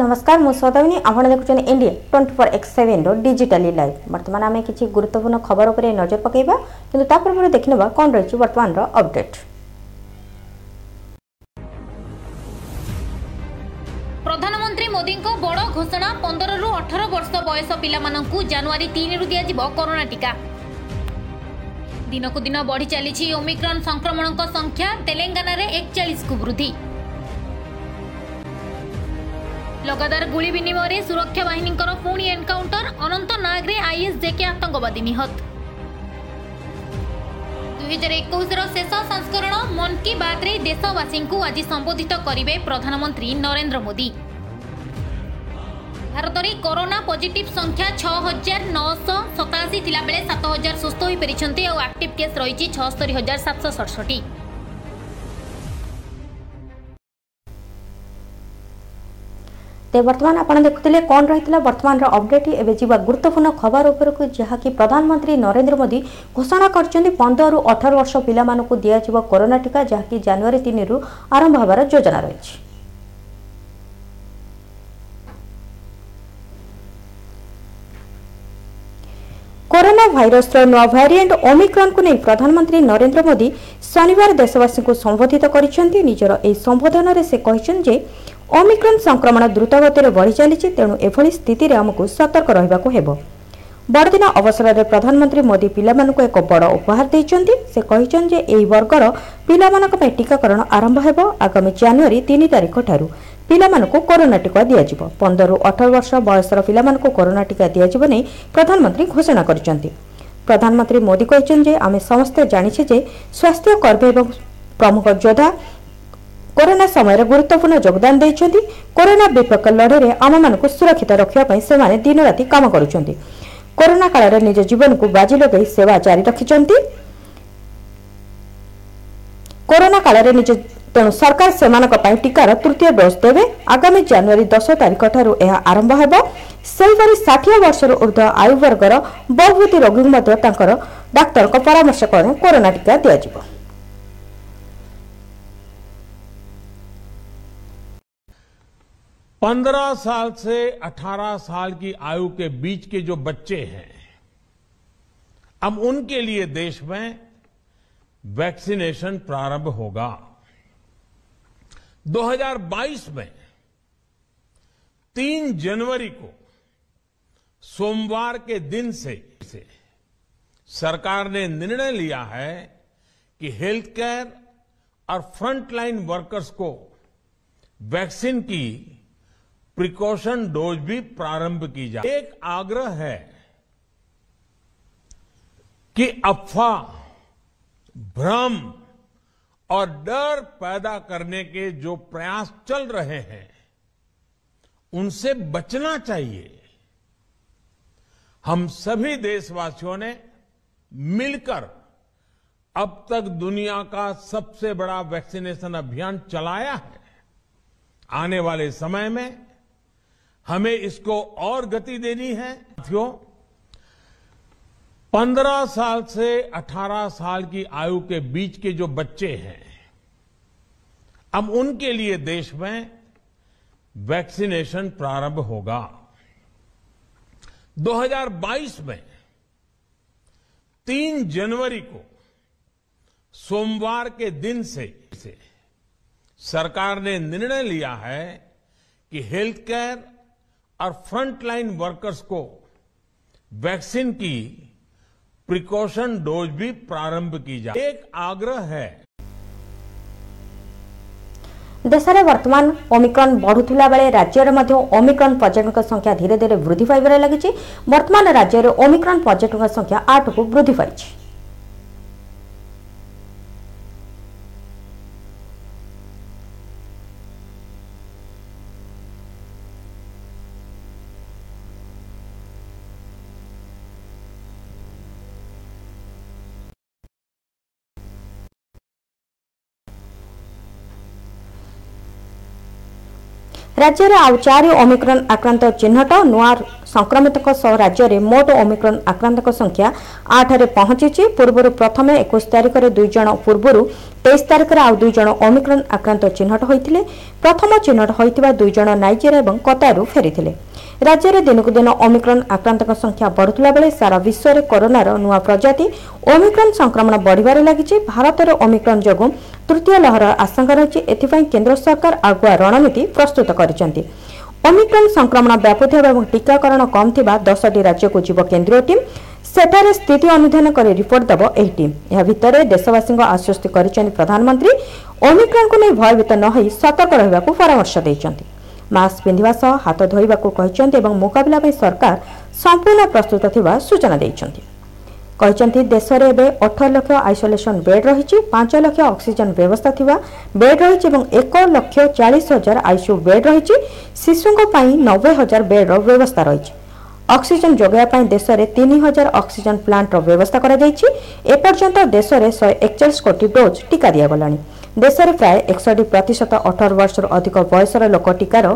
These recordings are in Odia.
ନମସ୍କାର ମୁଁ ସୌଦାମିନୀ ଆପଣ ଦେଖୁଛନ୍ତି ଇଣ୍ଡିଆ ଟ୍ୱେଣ୍ଟି ଫୋର୍ ଏକ୍ସ ସେଭେନ୍ର ଡିଜିଟାଲି ଲାଇଭ୍ ବର୍ତ୍ତମାନ ଆମେ କିଛି ଗୁରୁତ୍ୱପୂର୍ଣ୍ଣ ଖବର ଉପରେ ନଜର ପକାଇବା କିନ୍ତୁ ତା ପୂର୍ବରୁ ଦେଖିନେବା କ'ଣ ରହିଛି ବର୍ତ୍ତମାନର ଅପଡେଟ୍ ପ୍ରଧାନମନ୍ତ୍ରୀ ମୋଦିଙ୍କ ବଡ଼ ଘୋଷଣା ପନ୍ଦରରୁ ଅଠର ବର୍ଷ ବୟସ ପିଲାମାନଙ୍କୁ ଜାନୁଆରୀ ତିନିରୁ ଦିଆଯିବ କରୋନା ଟିକା। ଦିନକୁ ଦିନ ବଢ଼ି ଚାଲିଛି ଓମିକ୍ରନ୍ ସଂକ୍ରମଣଙ୍କ ସଂଖ୍ୟା ତେଲେଙ୍ଗାନାରେ ଏକଚାଳିଶକୁ ବୃଦ୍ଧି। ଲଗାତାର ଗୁଳି ବିନିମୟରେ ସୁରକ୍ଷା ବାହିନୀଙ୍କର ପୁଣି ଏନ୍କାଉଣ୍ଟର ଅନନ୍ତନାଗରେ ଆଇଏସ୍ଜେକେ ଆତଙ୍କବାଦୀ ନିହତ ଦୁଇହଜାର ଏକୋଇଶର ଶେଷ ସଂସ୍କରଣ ମନ୍ କି ବାତ୍ରେ ଦେଶବାସୀଙ୍କୁ ଆଜି ସମ୍ବୋଧିତ କରିବେ ପ୍ରଧାନମନ୍ତ୍ରୀ ନରେନ୍ଦ୍ର ମୋଦି। ଭାରତରେ କରୋନା ପଜିଟିଭ୍ ସଂଖ୍ୟା ଛଅ ହଜାର ନଅଶହ ସତାଅଶୀ ଥିଲାବେଳେ ସାତ ହଜାର ସୁସ୍ଥ ହୋଇପାରିଛନ୍ତି ଆଉ ଆକ୍ଟିଭ୍ କେସ୍ ରହିଛି ଛଅସ୍ତରୀ ହଜାର ସାତଶହ ସଡ଼ଷଠି ତ ବର୍ତ୍ତମାନ ଆପଣ ଦେଖୁଥିଲେ କ'ଣ ରହିଥିଲା ବର୍ତ୍ତମାନର ଅପଡେଟ୍ ଏବେ ଯିବା ଗୁରୁତ୍ୱପୂର୍ଣ୍ଣ ଖବର ଉପରକୁ ଯାହାକି ପ୍ରଧାନମନ୍ତ୍ରୀ ନରେନ୍ଦ୍ର ମୋଦି ଘୋଷଣା କରିଛନ୍ତି ପନ୍ଦରରୁ ଅଠର ବର୍ଷ ପିଲାମାନଙ୍କୁ ଦିଆଯିବ କରୋନା ଟିକା ଯାହାକି ଜାନୁଆରୀ ତିନିରୁ ଆରମ୍ଭ ହେବାର ଯୋଜନା ରହିଛି। କରୋନା ଭାଇରସର ନୂଆ ଭ୍ୟାରିଏଣ୍ଟ ଓମିକ୍ରନ୍କୁ ନେଇ ପ୍ରଧାନମନ୍ତ୍ରୀ ନରେନ୍ଦ୍ର ମୋଦି ଶନିବାର ଦେଶବାସୀଙ୍କୁ ସମ୍ବୋଧିତ କରିଛନ୍ତି। ନିଜର ଏହି ସମ୍ବୋଧନରେ ସେ କହିଛନ୍ତି ଯେ ଓମିକ୍ରନ୍ ସଂକ୍ରମଣ ଦ୍ରୁତଗତିରେ ବଢ଼ି ଚାଲିଛି ତେଣୁ ଏଭଳି ସ୍ଥିତିରେ ଆମକୁ ସତର୍କ ରହିବାକୁ ହେବ। ବଡ଼ଦିନ ଅବସରରେ ପ୍ରଧାନମନ୍ତ୍ରୀ ମୋଦି ପିଲାମାନଙ୍କୁ ଏକ ବଡ଼ ଉପହାର ଦେଇଛନ୍ତି। ସେ କହିଛନ୍ତି ଯେ ଏହି ବର୍ଗର ପିଲାମାନଙ୍କ ପାଇଁ ଟିକାକରଣ ଆରମ୍ଭ ହେବ ଆଗାମୀ ଜାନୁଆରୀ ତିନି ତାରିଖ ଠାରୁ ପିଲାମାନଙ୍କୁ କରୋନା ଟିକା ଦିଆଯିବ। ପନ୍ଦରରୁ ଅଠର ବର୍ଷ ବୟସର ପିଲାମାନଙ୍କୁ କରୋନା ଟିକା ଦିଆଯିବ ନେଇ ପ୍ରଧାନମନ୍ତ୍ରୀ ଘୋଷଣା କରିଛନ୍ତି। ପ୍ରଧାନମନ୍ତ୍ରୀ ମୋଦି କହିଛନ୍ତି ଯେ ଆମେ ସମସ୍ତେ ଜାଣିଛେ ଯେ ସ୍ୱାସ୍ଥ୍ୟ କର୍ମୀ ଏବଂ ପ୍ରମୁଖ ଯୋଦ୍ଧା କରୋନା ସମୟରେ ଗୁରୁତ୍ୱପୂର୍ଣ୍ଣ ଯୋଗଦାନ ଦେଇଛନ୍ତି। କରୋନା ବିପକ୍ଷ ଲଢ଼େଇରେ ଆମମାନଙ୍କୁ ସୁରକ୍ଷିତ ରଖିବା ପାଇଁ ସେମାନେ ଦିନରାତି କାମ କରୁଛନ୍ତି। କରୋନା କାଳରେ ନିଜ ଜୀବନକୁ ବାଜି ଲଗାଇ ସେବା ଜାରି ରଖିଛନ୍ତି। କରୋନା କାଳରେ ନିଜ ତେଣୁ ସରକାର ସେମାନଙ୍କ ପାଇଁ ଟିକାର ତୃତୀୟ ଡୋଜ୍ ଦେବେ ଆଗାମୀ ଜାନୁଆରୀ ଦଶ ତାରିଖ ଠାରୁ ଏହା ଆରମ୍ଭ ହେବ ସେହିପରି ଷାଠିଏ ବର୍ଷରୁ ଉର୍ଦ୍ଧ୍ୱ ଆୟୁ ବର୍ଗର ବହୁମୁଖୀ ରୋଗୀଙ୍କୁ ମଧ୍ୟ ତାଙ୍କର ଡାକ୍ତରଙ୍କ ପରାମର୍ଶ କ୍ରମେ କରୋନା ଟିକା ଦିଆଯିବ पंद्रह साल से अठारह साल की आयु के बीच के जो बच्चे हैं अब उनके लिए देश में वैक्सीनेशन प्रारंभ होगा 2022 में 3 जनवरी को सोमवार के दिन से, सरकार ने निर्णय लिया है कि हेल्थ केयर और फ्रंटलाइन वर्कर्स को वैक्सीन की प्रिकॉशन डोज भी प्रारंभ की जाए एक आग्रह है कि अफवाह भ्रम और डर पैदा करने के जो प्रयास चल रहे हैं, उनसे बचना चाहिए। हम सभी देशवासियों ने मिलकर अब तक दुनिया का सबसे बड़ा वैक्सीनेशन अभियान चलाया है। आने वाले समय में हमें इसको और गति देनी है। साथियों पंद्रह साल से अठारह साल की आयु के बीच के जो बच्चे हैं अब उनके लिए देश में वैक्सीनेशन प्रारंभ होगा। 2022 में 3 जनवरी को सोमवार के दिन से, से सरकार ने निर्णय लिया है कि हेल्थ केयर और फ्रंटलाइन वर्कर्स को वैक्सीन की प्रिकॉशन डोज भी प्रारंभ की जाए एक आग्रह है ଦେଶରେ ବର୍ତ୍ତମାନ ଓମିକ୍ରନ୍ ବଢୁଥିଲା ବେଳେ ରାଜ୍ୟରେ ମଧ୍ୟ ଓମିକ୍ରନ୍ ପର୍ଯ୍ୟଟକଙ୍କ ସଂଖ୍ୟା ଧୀରେ ଧୀରେ ବୃଦ୍ଧି ପାଇବାରେ ଲାଗିଛି ବର୍ତ୍ତମାନ ରାଜ୍ୟରେ ଓମିକ୍ରନ୍ ପର୍ଯ୍ୟଟକଙ୍କ ସଂଖ୍ୟା ଆଠକୁ ବୃଦ୍ଧି ପାଇଛି ରାଜ୍ୟରେ ଆଉ ଚାରି ଓମିକ୍ରନ୍ ଆକ୍ରାନ୍ତ ଚିହ୍ନଟ। ନୂଆ ସଂକ୍ରମିତଙ୍କ ସହ ରାଜ୍ୟରେ ମୋଟ ଓମିକ୍ରନ୍ ଆକ୍ରାନ୍ତଙ୍କ ସଂଖ୍ୟା ଆଠରେ ପହଞ୍ଚିଛି। ପୂର୍ବରୁ ପ୍ରଥମେ ଏକୋଇଶ ତାରିଖରେ ଦୁଇ ଜଣ ପୂର୍ବରୁ ତେଇଶ ତାରିଖରେ ଆଉ ଦୁଇ ଜଣ ଓମିକ୍ରନ୍ ଆକ୍ରାନ୍ତ ଚିହ୍ନଟ ହୋଇଥିଲେ। ପ୍ରଥମ ଚିହ୍ନଟ ହୋଇଥିବା ଦୁଇ ଜଣ ନାଇଜେରିଆ ଏବଂ କତାରରୁ ଫେରିଥିଲେ। ରାଜ୍ୟରେ ଦିନକୁ ଦିନ ଓମିକ୍ରନ୍ ଆକ୍ରାନ୍ତଙ୍କ ସଂଖ୍ୟା ବଢୁଥିଲା ବେଳେ ସାରା ବିଶ୍ୱରେ କରୋନାର ନୂଆ ପ୍ରଜାତି ଓମିକ୍ରନ୍ ସଂକ୍ରମଣ ବଢ଼ିବାରେ ଲାଗିଛି। ଭାରତରେ ଓମିକ୍ରନ୍ ଯୋଗୁଁ ତୃତୀୟ ଲହରର ଆଶଙ୍କା ରହିଛି। ଏଥିପାଇଁ କେନ୍ଦ୍ର ସରକାର ଆଗୁଆ ରଣନୀତି ପ୍ରସ୍ତୁତ କରିଛନ୍ତି। ଓମିକ୍ରନ୍ ସଂକ୍ରମଣ ବ୍ୟାପୁଥିବା ଏବଂ ଟିକାକରଣ କମ୍ ଥିବା ଦଶଟି ରାଜ୍ୟକୁ ଯିବ କେନ୍ଦ୍ରୀୟ ଟିମ୍। ସେଠାରେ ସ୍ଥିତି ଅନୁଧ୍ୟାନ କରି ରିପୋର୍ଟ ଦେବ ଏହି ଟିମ୍। ଏହା ଭିତରେ ଦେଶବାସୀଙ୍କ ଆଶ୍ୱସ୍ତି କରିଛନ୍ତି ପ୍ରଧାନମନ୍ତ୍ରୀ। ଓମିକ୍ରନ୍କୁ ନେଇ ଭୟଭୀତ ନ ହୋଇ ସତର୍କ ରହିବାକୁ ପରାମର୍ଶ ଦେଇଛନ୍ତି। ମାସ୍କ ପିନ୍ଧିବା ସହ ହାତ ଧୋଇବାକୁ କହିଛନ୍ତି ଏବଂ ମୁକାବିଲା ପାଇଁ ସରକାର ସମ୍ପୂର୍ଣ୍ଣ ପ୍ରସ୍ତୁତ ଥିବା ସୂଚନା ଦେଇଛନ୍ତି। କହିଛନ୍ତି ଦେଶରେ ଏବେ ଅଠର ଲକ୍ଷ ଆଇସୋଲେସନ୍ ବେଡ୍ ରହିଛି ପାଞ୍ଚ ଲକ୍ଷ ଅକ୍ସିଜେନ୍ ବ୍ୟବସ୍ଥା ଥିବା ବେଡ୍ ରହିଛି ଏବଂ ଏକ ଲକ୍ଷ ଚାଳିଶ ହଜାର ଆଇସିୟୁ ବେଡ୍ ରହିଛି ଶିଶୁଙ୍କ ପାଇଁ ନବେ ହଜାର ବେଡ୍ର ବ୍ୟବସ୍ଥା ରହିଛି। ଅକ୍ସିଜେନ୍ ଯୋଗାଇବା ପାଇଁ ଦେଶରେ ତିନି ହଜାର ଅକ୍ସିଜେନ୍ ପ୍ଲାଣ୍ଟର ବ୍ୟବସ୍ଥା କରାଯାଇଛି। ଏପର୍ଯ୍ୟନ୍ତ ଦେଶରେ ଶହେ ଏକଚାଳିଶ କୋଟି ଡୋଜ୍ ଟିକା ଦିଆଗଲାଣି। ଦେଶରେ ପ୍ରାୟ ଏକଷଠି ପ୍ରତିଶତ ଅଠର ବର୍ଷରୁ ଅଧିକ ବୟସର ଲୋକ ଟିକାର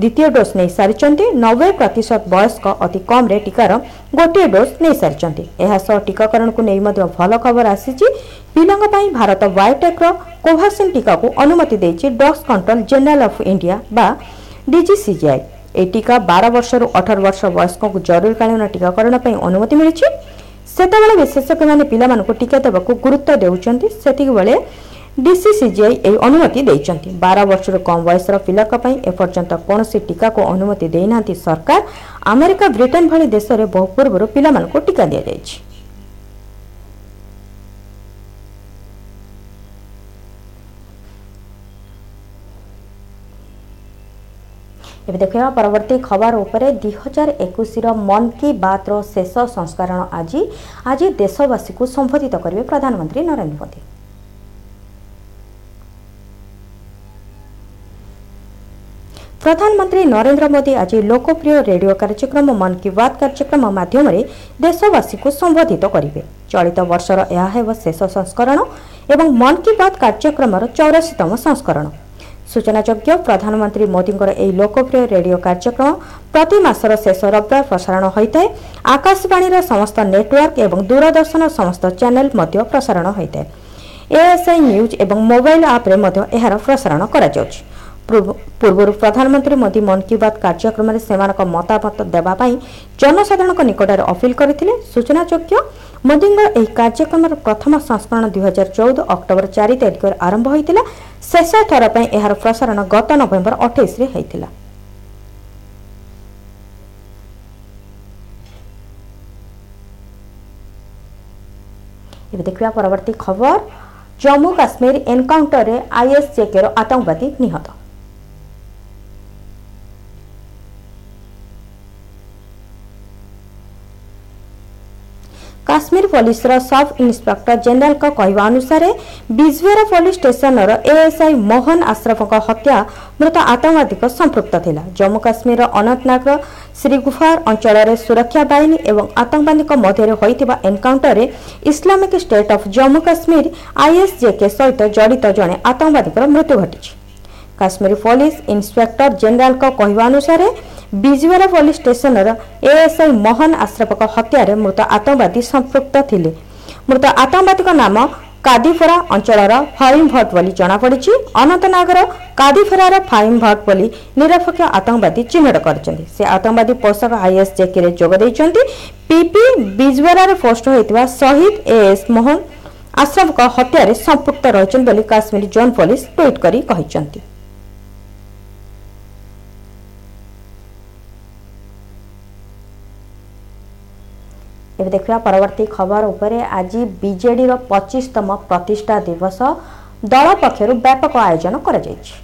ଦ୍ୱିତୀୟ ଡୋଜ୍ ନେଇସାରିଛନ୍ତି ନବେ ପ୍ରତିଶତ ବୟସ୍କ ଅତି କମ୍ରେ ଟିକାର ଗୋଟିଏ ଡୋଜ୍ ନେଇସାରିଛନ୍ତି ଏହାସହ ଟିକାକରଣକୁ ନେଇ ମଧ୍ୟ ଭଲ ଖବର ଆସିଛି। ପିଲାଙ୍କ ପାଇଁ ଭାରତ ବାୟୋଟେକ୍ର କୋଭାକ୍ସିନ୍ ଟିକାକୁ ଅନୁମତି ଦେଇଛି drugs control general of India ବା ଡିଜିସିଜିଆଇ। ଏହି ଟିକା ବାର ବର୍ଷରୁ ଅଠର ବର୍ଷ ବୟସ୍କଙ୍କୁ ଜରୁରୀକାଳୀନ ଟିକାକରଣ ପାଇଁ ଅନୁମତି ମିଳିଛି। ସେତେବେଳେ ବିଶେଷଜ୍ଞମାନେ ପିଲାମାନଙ୍କୁ ଟିକା ଦେବାକୁ ଗୁରୁତ୍ୱ ଦେଉଛନ୍ତି। ସେତିକିବେଳେ ଡିସିସିଜିଆଇ ଏହି ଅନୁମତି ଦେଇଛନ୍ତି। ବାର ବର୍ଷରୁ କମ୍ ବୟସର ପିଲାଙ୍କ ପାଇଁ ଏପର୍ଯ୍ୟନ୍ତ କୌଣସି ଟିକାକୁ ଅନୁମତି ଦେଇନାହାନ୍ତି ସରକାର। ଆମେରିକା ବ୍ରିଟେନ୍ ଭଳି ଦେଶରେ ବହୁ ପୂର୍ବରୁ ପିଲାମାନଙ୍କୁ ଟିକା ଦିଆଯାଇଛି। ଏବେ ଦେଖିବା ପରବର୍ତ୍ତୀ ଖବର ଉପରେ ଦୁଇ ହଜାର ଏକୋଇଶର ମନ୍ କି ବାତ୍ର ଶେଷ ସଂସ୍କରଣ ଆଜି। ଆଜି ଦେଶବାସୀକୁ ସମ୍ବୋଧିତ କରିବେ ପ୍ରଧାନମନ୍ତ୍ରୀ ନରେନ୍ଦ୍ର ମୋଦି। ପ୍ରଧାନମନ୍ତ୍ରୀ ନରେନ୍ଦ୍ର ମୋଦି ଆଜି ଲୋକପ୍ରିୟ ରେଡିଓ କାର୍ଯ୍ୟକ୍ରମ ମନ୍ କି ବାତ୍ କାର୍ଯ୍ୟକ୍ରମ ମାଧ୍ୟମରେ ଦେଶବାସୀଙ୍କୁ ସମ୍ବୋଧିତ କରିବେ। ଚଳିତ ବର୍ଷର ଏହା ହେବ ଶେଷ ସଂସ୍କରଣ ଏବଂ ମନ୍ କି ବାତ୍ କାର୍ଯ୍ୟକ୍ରମର ଚଉରାଶୀତମ ସଂସ୍କରଣ। ସୂଚନାଯୋଗ୍ୟ ପ୍ରଧାନମନ୍ତ୍ରୀ ମୋଦିଙ୍କର ଏହି ଲୋକପ୍ରିୟ ରେଡିଓ କାର୍ଯ୍ୟକ୍ରମ ପ୍ରତି ମାସର ଶେଷ ରବିବାର ପ୍ରସାରଣ ହୋଇଥାଏ। ଆକାଶବାଣୀର ସମସ୍ତ ନେଟୱାର୍କ ଏବଂ ଦୂରଦର୍ଶନ ସମସ୍ତ ଚ୍ୟାନେଲ ମଧ୍ୟ ପ୍ରସାରଣ ହୋଇଥାଏ। ଏଏସ୍ଆଇ ନ୍ୟୁଜ୍ ଏବଂ ମୋବାଇଲ ଆପ୍ରେ ମଧ୍ୟ ଏହାର ପ୍ରସାରଣ କରାଯାଉଛି। ପୂର୍ବରୁ ପ୍ରଧାନମନ୍ତ୍ରୀ ମୋଦି ମନ୍ କି ବାତ୍ କାର୍ଯ୍ୟକ୍ରମରେ ସେମାନଙ୍କ ମତାମତ ଦେବା ପାଇଁ ଜନସାଧାରଣଙ୍କ ନିକଟରେ ଅପିଲ କରିଥିଲେ। ସୂଚନାଯୋଗ୍ୟ ମୋଦିଙ୍କର ଏହି କାର୍ଯ୍ୟକ୍ରମର ପ୍ରଥମ ସଂସ୍କରଣ ଦୁଇ ହଜାର ଚଉଦ ଅକ୍ଟୋବର ଚାରି ତାରିଖରେ ଆରମ୍ଭ ହୋଇଥିଲା। ଶେଷ ଥର ପାଇଁ ଏହାର ପ୍ରସାରଣ ଗତ ନଭେମ୍ବର ଅଠେଇଶରେ ହୋଇଥିଲା। ଏବେ ଦେଖିବା ପରବର୍ତ୍ତୀ ଖବର। ଜମ୍ମୁ କାଶ୍ମୀର ଏନ୍କାଉଣ୍ଟରରେ ଆଇଏସ୍ଜେକେର ଆତଙ୍କବାଦୀ ନିହତ। କାଶ୍ମୀର ପୋଲିସର ସବ୍ ଇନ୍ସପେକ୍ଟର ଜେନେରାଲଙ୍କ କହିବା ଅନୁସାରେ ବିଜବେରା ପୋଲିସ ଷ୍ଟେସନର ଏଏସ୍ଆଇ ମୋହନ ଆଶ୍ରଫଙ୍କ ହତ୍ୟା ମୃତ ଆତଙ୍କବାଦୀଙ୍କ ସମ୍ପୃକ୍ତ ଥିଲା। ଜମ୍ମୁ କାଶ୍ମୀରର ଅନନ୍ତନାଗର ଶ୍ରୀଗୁଫାର ଅଞ୍ଚଳରେ ସୁରକ୍ଷା ବାହିନୀ ଏବଂ ଆତଙ୍କବାଦୀଙ୍କ ମଧ୍ୟରେ ହୋଇଥିବା ଏନ୍କାଉଣ୍ଟରରେ Islamic state of Jammu Kashmir ISJK ସହିତ ଜଡ଼ିତ ଜଣେ ଆତଙ୍କବାଦୀଙ୍କର ମୃତ୍ୟୁ ଘଟିଛି। କାଶ୍ମୀର ପୋଲିସ ଇନ୍ସପେକ୍ଟର ଜେନେରାଲଙ୍କ କହିବା ଅନୁସାରେ ବିଜବେରା ପୋଲିସ ଷ୍ଟେସନର ଏଏସ୍ଆଇ ମୋହନ ଆଶ୍ରଫଙ୍କ ହତ୍ୟାରେ ମୃତ ଆତଙ୍କବାଦୀ ସମ୍ପୃକ୍ତ ଥିଲେ। ମୃତ ଆତଙ୍କବାଦୀଙ୍କ ନାମ କାଦିଫରା ଅଞ୍ଚଳର ଫାଇମ୍ ଭଟ୍ ବୋଲି ଜଣାପଡ଼ିଛି। ଅନନ୍ତନାଗର କାଦିଫରାର ଫାଇମ୍ ଭଟ୍ ବୋଲି ନିରପେକ୍ଷ ଆତଙ୍କବାଦୀ ଚିହ୍ନଟ କରିଛନ୍ତି। ସେ ଆତଙ୍କବାଦୀ ପୋଷକ ଆଇଏସ୍ଜେକେରେ ଯୋଗ ଦେଇଛନ୍ତି। ପିପି ବିଜବେରାରେ ପୋଷ୍ଟ ହୋଇଥିବା ଶହୀଦ ଏଏସ୍ ମୋହନ ଆଶ୍ରଫଙ୍କ ହତ୍ୟାରେ ସମ୍ପୃକ୍ତ ରହିଛନ୍ତି ବୋଲି କାଶ୍ମୀର ଜୋନ୍ ପୋଲିସ ଟ୍ୱିଟ୍ କରି କହିଛନ୍ତି। ଏବେ ଦେଖିବା ପରବର୍ତ୍ତୀ ଖବର ଉପରେ ଆଜି ବିଜେଡିର ପଚିଶତମ ପ୍ରତିଷ୍ଠା ଦିବସ ଦଳ ପକ୍ଷରୁ ବ୍ୟାପକ ଆୟୋଜନ କରାଯାଇଛି।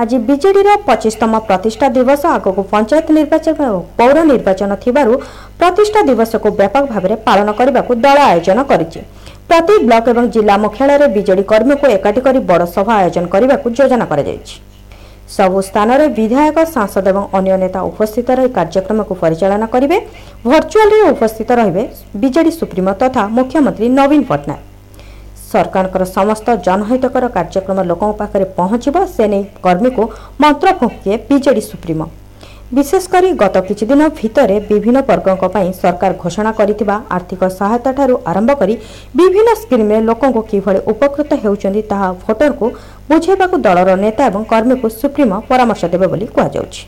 ଆଜି ବିଜେଡିର ପଚିଶତମ ପ୍ରତିଷ୍ଠା ଦିବସ ଆଗକୁ ପଞ୍ଚାୟତ ନିର୍ବାଚନ ଓ ପୌର ନିର୍ବାଚନ ଥିବାରୁ ପ୍ରତିଷ୍ଠା ଦିବସକୁ ବ୍ୟାପକ ଭାବରେ ପାଳନ କରିବାକୁ ଦଳ ଆୟୋଜନ କରିଛି। ପ୍ରତି ବ୍ଲକ ଏବଂ ଜିଲ୍ଲା ମୁଖ୍ୟାଳୟରେ ବିଜେଡି କର୍ମୀଙ୍କୁ ଏକାଠି କରି ବଡ଼ ସଭା ଆୟୋଜନ କରିବାକୁ ଯୋଜନା କରାଯାଇଛି। ସବୁ ସ୍ଥାନରେ ବିଧାୟକ ସାଂସଦ ଏବଂ ଅନ୍ୟ ନେତା ଉପସ୍ଥିତ ରହି କାର୍ଯ୍ୟକ୍ରମକୁ ପରିଚାଳନା କରିବେ। ଭର୍ଚୁଆଲରେ ଉପସ୍ଥିତ ରହିବେ ବିଜେଡି ସୁପ୍ରିମୋ ତଥା ମୁଖ୍ୟମନ୍ତ୍ରୀ ନବୀନ ପଟ୍ଟନାୟକ। ସରକାରଙ୍କର ସମସ୍ତ ଜନହିତକର କାର୍ଯ୍ୟକ୍ରମ ଲୋକଙ୍କ ପାଖରେ ପହଞ୍ଚିବ ସେ ନେଇ କର୍ମୀକୁ ମନ୍ତ୍ର ଫୁଙ୍କିଏ ବିଜେଡି ସୁପ୍ରିମୋ ବିଶେଷ କରି ଗତ କିଛିଦିନ ଭିତରେ ବିଭିନ୍ନ ବର୍ଗଙ୍କ ପାଇଁ ସରକାର ଘୋଷଣା କରିଥିବା ଆର୍ଥିକ ସହାୟତାଠାରୁ ଆରମ୍ଭ କରି ବିଭିନ୍ନ ସ୍କିମ୍ରେ ଲୋକଙ୍କୁ କିଭଳି ଉପକୃତ ହେଉଛନ୍ତି ତାହା ଭୋଟରଙ୍କୁ ବୁଝାଇବାକୁ ଦଳର ନେତା ଏବଂ କର୍ମୀକୁ ସୁପ୍ରିମୋ ପରାମର୍ଶ ଦେବେ ବୋଲି କୁହାଯାଉଛି।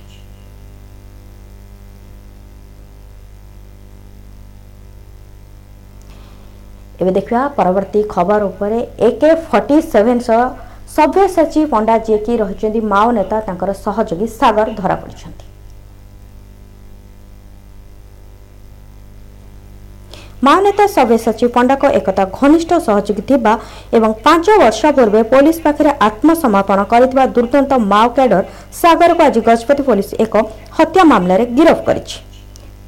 ଏବେ ଦେଖିବା ପରବର୍ତ୍ତୀ ଖବର ଉପରେ ଏକେ ଫର୍ଟି ସେଭେନ୍ ସହ ସବ୍ୟସାଚୀ ପଣ୍ଡା ଯିଏକି ରହିଛନ୍ତି ମାଓ ନେତା ତାଙ୍କର ସହଯୋଗୀ ସାଗର ଧରାପଡ଼ିଛନ୍ତି। ମହାନେତା ସବ୍ୟସାଚୀ ପଣ୍ଡାଙ୍କ ଏକତା ଘନିଷ୍ଠ ସହଯୋଗୀ ଥିବା ଏବଂ ପାଞ୍ଚ ବର୍ଷ ପୂର୍ବେ ପୋଲିସ ପାଖରେ ଆତ୍ମସମର୍ପଣ କରିଥିବା ଦୁର୍ଦ୍ଦାନ୍ତ ମାଓ କ୍ୟାଡର ସାଗରକୁ ଆଜି ଗଜପତି ପୋଲିସ ଏକ ହତ୍ୟା ମାମଲାରେ ଗିରଫ କରିଛି।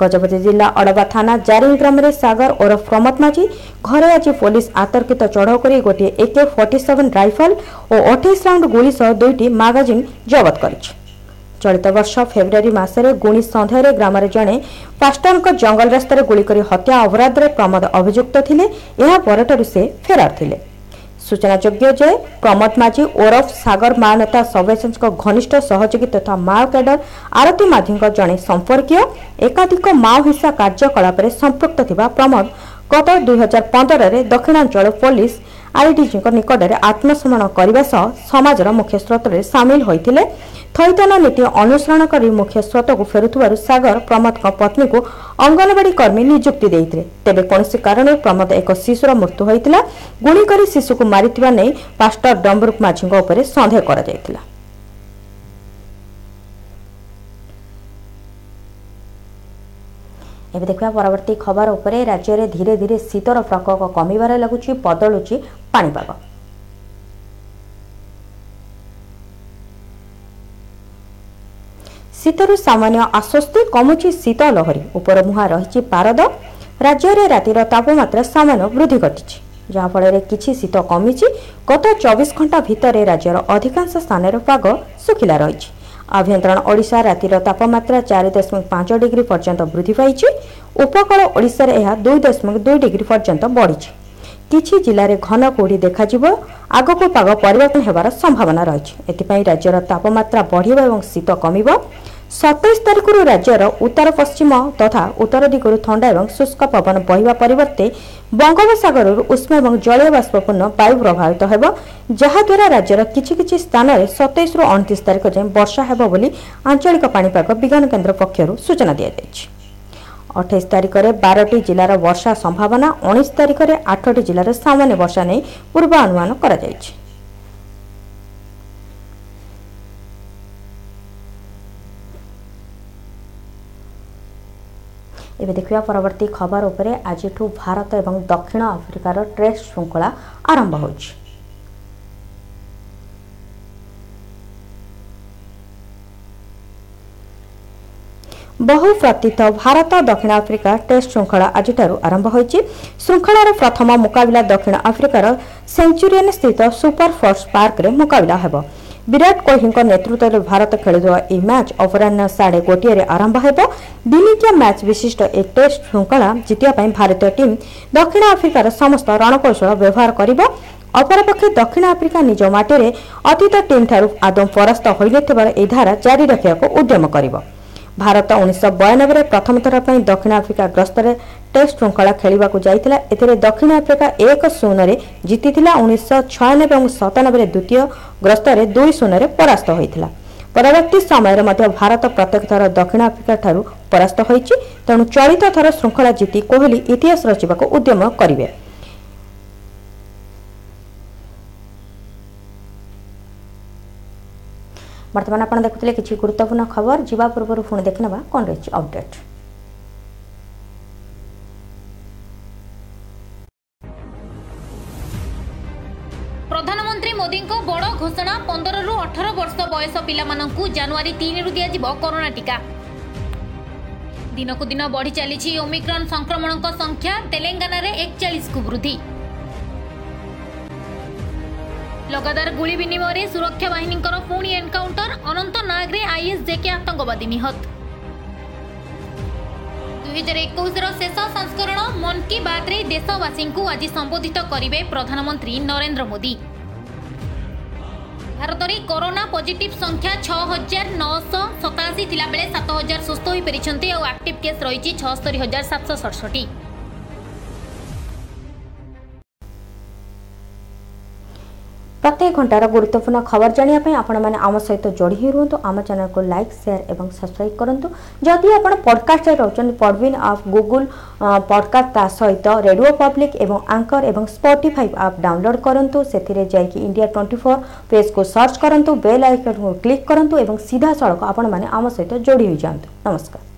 ଗଜପତି ଜିଲ୍ଲା ଅଡବା ଥାନା ଜାରିଂ ଗ୍ରାମରେ ସାଗର ଓରଫ ପ୍ରମୋଦ ମାଝୀ ଘରେ ଆଜି ପୋଲିସ ଆତର୍କିତ ଚଢ଼ଉ କରି ଗୋଟିଏ ଏକେ ଫର୍ଟି ସେଭେନ୍ ରାଇଫଲ ଓ ଅଠେଇଶ ରାଉଣ୍ଡ ଗୁଳି ସହ ଦୁଇଟି ମାଗାଜିନ୍ ଜବତ କରିଛି। ଚଳିତ ବର୍ଷ ଫେବୃଆରୀ ମାସରେ ଗୁଣି ସନ୍ଧ୍ୟାରେ ଗ୍ରାମରେ ଜଣେ ପାଷ୍ଟରଙ୍କ ଜଙ୍ଗଲ ରାସ୍ତାରେ ଗୁଳିକରି ହତ୍ୟା ଅପରାଧରେ ପ୍ରମୋଦ ଅଭିଯୁକ୍ତ ଥିଲେ। ଏହା ପରଠାରୁ ସେ ଫେରାର ଥିଲେ। ସୂଚନାଯୋଗ୍ୟ ଯେ ପ୍ରମୋଦ ମାଝୀ ଓରଫ ସାଗର ମାଓ ନେତା ସବ୍ୟସାଚୀଙ୍କ ଘନିଷ୍ଠ ସହଯୋଗୀ ତଥା ମାଓ କ୍ୟାଡର ଆରତୀ ମାଝୀଙ୍କ ଜଣେ ସମ୍ପର୍କୀୟ ଏକାଧିକ ମାଓ ହିଂସା କାର୍ଯ୍ୟକଳାପରେ ସମ୍ପୃକ୍ତ ଥିବା ପ୍ରମୋଦ ଗତ ଦୁଇ ହଜାର ପନ୍ଦରରେ ଦକ୍ଷିଣାଞ୍ଚଳ ପୋଲିସ ଆଇଡିଜିଙ୍କ ନିକଟରେ ଆତ୍ମସମରଣ କରିବା ସହ ସମାଜର ମୁଖ୍ୟ ସ୍ରୋତରେ ସାମିଲ ହୋଇଥିଲେ। ଥଇଥାନ ନୀତି ଅନୁସରଣ କରି ମୁଖ୍ୟ ସ୍ରୋତକୁ ଫେରୁଥିବାରୁ ସାଗର ପ୍ରମୋଦଙ୍କ ପତ୍ନୀକୁ ଅଙ୍ଗନବାଡି କର୍ମୀ ନିଯୁକ୍ତି ଦେଇଥିଲେ। ତେବେ କୌଣସି କାରଣରୁ ପ୍ରମୋଦ ଏକ ଶିଶୁର ମୃତ୍ୟୁ ହୋଇଥିଲା। ଗୁଳି କରି ଶିଶୁକୁ ମାରିଥିବା ନେଇ ପାଷ୍ଟର ଡମ୍ବରୁକ ମାଝୀଙ୍କ ଉପରେ ସନ୍ଦେହ କରାଯାଇଥିଲା। ଏବେ ଦେଖିବା ପରବର୍ତ୍ତୀ ଖବର ଉପରେ ରାଜ୍ୟରେ ଧୀରେ ଧୀରେ ଶୀତର ପ୍ରକୋପ କମିବାରେ ଲାଗୁଛି ବଦଳୁଛି ପାଣିପାଗ। ଶୀତରୁ ସାମାନ୍ୟ ଆଶ୍ୱସ୍ତି କମୁଛି ଶୀତ ଲହରୀ। ଉପରମୁହାଁ ରହିଛି ପାରଦ। ରାଜ୍ୟରେ ରାତିର ତାପମାତ୍ରା ସାମାନ୍ୟ ବୃଦ୍ଧି ଘଟିଛି। ଯାହାଫଳରେ କିଛି ଶୀତ କମିଛି। ଗତ ଚବିଶ ଘଣ୍ଟା ଭିତରେ ରାଜ୍ୟର ଅଧିକାଂଶ ସ୍ଥାନରେ ପାଗ ଶୁଖିଲା ରହିଛି। ଆଭ୍ୟନ୍ତରୀଣ ଓଡ଼ିଶା ରାତିର ତାପମାତ୍ରା ଚାରି ଦଶମିକ ପାଞ୍ଚ ଡିଗ୍ରୀ ପର୍ଯ୍ୟନ୍ତ ବୃଦ୍ଧି ପାଇଛି। ଉପକୂଳ ଓଡ଼ିଶାରେ ଏହା ଦୁଇ ଦଶମିକ ଦୁଇ ଡିଗ୍ରୀ ପର୍ଯ୍ୟନ୍ତ ବଢ଼ିଛି। କିଛି ଜିଲ୍ଲାରେ ଘନ କୁହୁଡ଼ି ଦେଖାଯିବ। ଆଗକୁ ପାଗ ପରିବର୍ତ୍ତନ ହେବାର ସମ୍ଭାବନା ରହିଛି। ଏଥିପାଇଁ ରାଜ୍ୟର ତାପମାତ୍ରା ବଢ଼ିବ ଏବଂ ଶୀତ କମିବ। ସତେଇଶ ତାରିଖରୁ ରାଜ୍ୟର ଉତ୍ତର ପଶ୍ଚିମ ତଥା ଉତ୍ତର ଦିଗରୁ ଥଣ୍ଡା ଏବଂ ଶୁଷ୍କ ପବନ ବହିବା ପରିବର୍ତ୍ତେ ବଙ୍ଗୋପସାଗରରୁ ଉଷ୍ମ ଏବଂ ଜଳୀୟ ବାଷ୍ପପୂର୍ଣ୍ଣ ବାୟୁ ପ୍ରଭାବିତ ହେବ ଯାହାଦ୍ୱାରା ରାଜ୍ୟର କିଛି କିଛି ସ୍ଥାନରେ ସତେଇଶରୁ ଅଣତିରିଶ ତାରିଖ ଯାଏଁ ବର୍ଷା ହେବ ବୋଲି ଆଞ୍ଚଳିକ ପାଣିପାଗ ବିଜ୍ଞାନ କେନ୍ଦ୍ର ପକ୍ଷରୁ ସୂଚନା ଦିଆଯାଇଛି। ଅଠେଇଶ ତାରିଖରେ ବାରଟି ଜିଲ୍ଲାର ବର୍ଷା ସମ୍ଭାବନା ଉଣେଇଶ ତାରିଖରେ ଆଠଟି ଜିଲ୍ଲାର ସାମାନ୍ୟ ବର୍ଷା ନେଇ ପୂର୍ବାନୁମାନ କରାଯାଇଛି। ଏବେ ଦେଖିବା ପରବର୍ତ୍ତୀ ଖବର ଉପରେ ଆଜିଠୁ ଭାରତ ଏବଂ ଦକ୍ଷିଣ ଆଫ୍ରିକାର ଟେଷ୍ଟ ଶୃଙ୍ଖଳା ଆରମ୍ଭ ହେଉଛି। ବହୁ ପ୍ରତୀତ ଭାରତ ଦକ୍ଷିଣ ଆଫ୍ରିକା ଟେଷ୍ଟ ଶୃଙ୍ଖଳା ଆଜିଠାରୁ ଆରମ୍ଭ ହୋଇଛି। ଶୃଙ୍ଖଳାର ପ୍ରଥମ ମୁକାବିଲା ଦକ୍ଷିଣ ଆଫ୍ରିକାର ସେଞ୍ଚୁରିଆନ ସ୍ଥିତ ସୁପର ଫୋର୍ସ ପାର୍କରେ ମୁକାବିଲା ହେବ। ବିରାଟ କୋହଲିଙ୍କ ନେତୃତ୍ୱରେ ଭାରତ ଖେଳୁଥିବା ଏହି ମ୍ୟାଚ୍ ଅପରାହ୍ନ ସାଢ଼େ ଗୋଟିଏରେ ଆରମ୍ଭ ହେବ। ଦିନିକିଆ ମ୍ୟାଚ୍ ବିଶିଷ୍ଟ ଏହି ଟେଷ୍ଟ ଶୃଙ୍ଖଳା ଜିତିବା ପାଇଁ ଭାରତୀୟ ଟିମ୍ ଦକ୍ଷିଣ ଆଫ୍ରିକାର ସମସ୍ତ ରଣକୌଶଳ ବ୍ୟବହାର କରିବ। ଅପରପକ୍ଷେ ଦକ୍ଷିଣ ଆଫ୍ରିକା ନିଜ ମାଟିରେ ଅତୀତ ଟିମ୍ଠାରୁ ଆଦୌ ପରାସ୍ତ ହୋଇନଥିବାର ଏହି ଧାରା ଜାରି ରଖିବାକୁ ଉଦ୍ୟମ କରିବ। ଭାରତ ଉଣେଇଶହ ବୟାନବେରେ ପ୍ରଥମ ଥର ପାଇଁ ଦକ୍ଷିଣ ଆଫ୍ରିକା ଗସ୍ତରେ ଟେଷ୍ଟ ଶୃଙ୍ଖଳା ଖେଳିବାକୁ ଯାଇଥିଲା। ଏଥିରେ ଦକ୍ଷିଣ ଆଫ୍ରିକା ଏକ ଶୂନରେ ଜିତିଥିଲା ଉଣେଇଶହ ଛୟାନବେ ଏବଂ ସତାନବେରେ ଦ୍ୱିତୀୟ ଗସ୍ତରେ ଦୁଇ ଶୂନରେ ପରାସ୍ତ ହୋଇଥିଲା। ପରବର୍ତ୍ତୀ ସମୟରେ ମଧ୍ୟ ଭାରତ ପ୍ରତ୍ୟେକ ଥର ଦକ୍ଷିଣ ଆଫ୍ରିକାଠାରୁ ପରାସ୍ତ ହୋଇଛି। ତେଣୁ ଚଳିତ ଥର ଶୃଙ୍ଖଳା ଜିତି କୋହଲି ଇତିହାସ ରଚିବାକୁ ଉଦ୍ୟମ କରିବେ। ବର୍ତ୍ତମାନ ଆପଣ ଦେଖୁଥିଲେ କିଛି ଗୁରୁତ୍ୱପୂର୍ଣ୍ଣ ଖବର ଯିବା ପୂର୍ବରୁ ପୁଣି ଦେଖିନେବା କ'ଣ ରହିଛି ଅପଡେଟ୍ ପ୍ରଧାନମନ୍ତ୍ରୀ ମୋଦିଙ୍କ ବଡ଼ ଘୋଷଣା ପନ୍ଦରରୁ ଅଠର ବର୍ଷ ବୟସ ପିଲାମାନଙ୍କୁ ଜାନୁଆରୀ ତିନିରୁ ଦିଆଯିବ କରୋନା ଟିକା। ଦିନକୁ ଦିନ ବଢ଼ି ଚାଲିଛି ଓମିକ୍ରନ୍ ସଂକ୍ରମଣଙ୍କ ସଂଖ୍ୟା ତେଲେଙ୍ଗାନାରେ ଏକଚାଳିଶକୁ ବୃଦ୍ଧି। ଲଗାତାର ଗୁଳି ବିନିମୟରେ ସୁରକ୍ଷା ବାହିନୀଙ୍କର ପୁଣି ଏନ୍କାଉଣ୍ଟର ଅନନ୍ତନାଗରେ ଆଇଏସ୍ ଜେକେ ଆତଙ୍କବାଦୀ ନିହତ ଦୁଇହଜାର ଏକୋଇଶର ଶେଷ ସଂସ୍କରଣ ମନ୍ କି ବାତ୍ରେ ଦେଶବାସୀଙ୍କୁ ଆଜି ସମ୍ବୋଧିତ କରିବେ ପ୍ରଧାନମନ୍ତ୍ରୀ ନରେନ୍ଦ୍ର ମୋଦି ଭାରତରେ କରୋନା ପଜିଟିଭ୍ ସଂଖ୍ୟା ଛଅ ହଜାର ନଅଶହ ସତାଅଶୀ ଥିଲାବେଳେ ସାତ ହଜାର ସୁସ୍ଥ ହୋଇପାରିଛନ୍ତି ଆଉ ଆକ୍ଟିଭ୍ କେସ୍ ରହିଛି ଛଅସ୍ତରୀ ହଜାର ସାତଶହ ସଡ଼ଷଠି ଘଣ୍ଟାର ଗୁରୁତ୍ୱପୂର୍ଣ୍ଣ ଖବର ଜାଣିବା ପାଇଁ ଆପଣମାନେ ଆମ ସହିତ ଯୋଡ଼ି ହୋଇ ରୁହନ୍ତୁ। ଆମ ଚ୍ୟାନେଲକୁ ଲାଇକ୍ ସେୟାର ଏବଂ ସବସ୍କ୍ରାଇବ୍ କରନ୍ତୁ। ଯଦି ଆପଣ ପଡ଼କାଷ୍ଟରେ ରହୁଛନ୍ତି ପଡ଼ବିନ୍ ଆପ୍ ଗୁଗୁଲ ପଡ଼କାଷ୍ଟ ତା ସହିତ ରେଡ଼ିଓ ପବ୍ଲିକ୍ ଏବଂ ଆଙ୍କର ଏବଂ ସ୍ପଟିଫାଇ ଆପ୍ ଡାଉନଲୋଡ୍ କରନ୍ତୁ। ସେଥିରେ ଯାଇକି ଇଣ୍ଡିଆ ଟ୍ୱେଣ୍ଟି ଫୋର୍ ପେଜ୍କୁ ସର୍ଚ୍ଚ କରନ୍ତୁ ବେଲ୍ ଆଇକନ୍କୁ କ୍ଲିକ୍ କରନ୍ତୁ ଏବଂ ସିଧାସଳଖ ଆପଣମାନେ ଆମ ସହିତ ଯୋଡ଼ି ହୋଇଯାଆନ୍ତୁ। ନମସ୍କାର।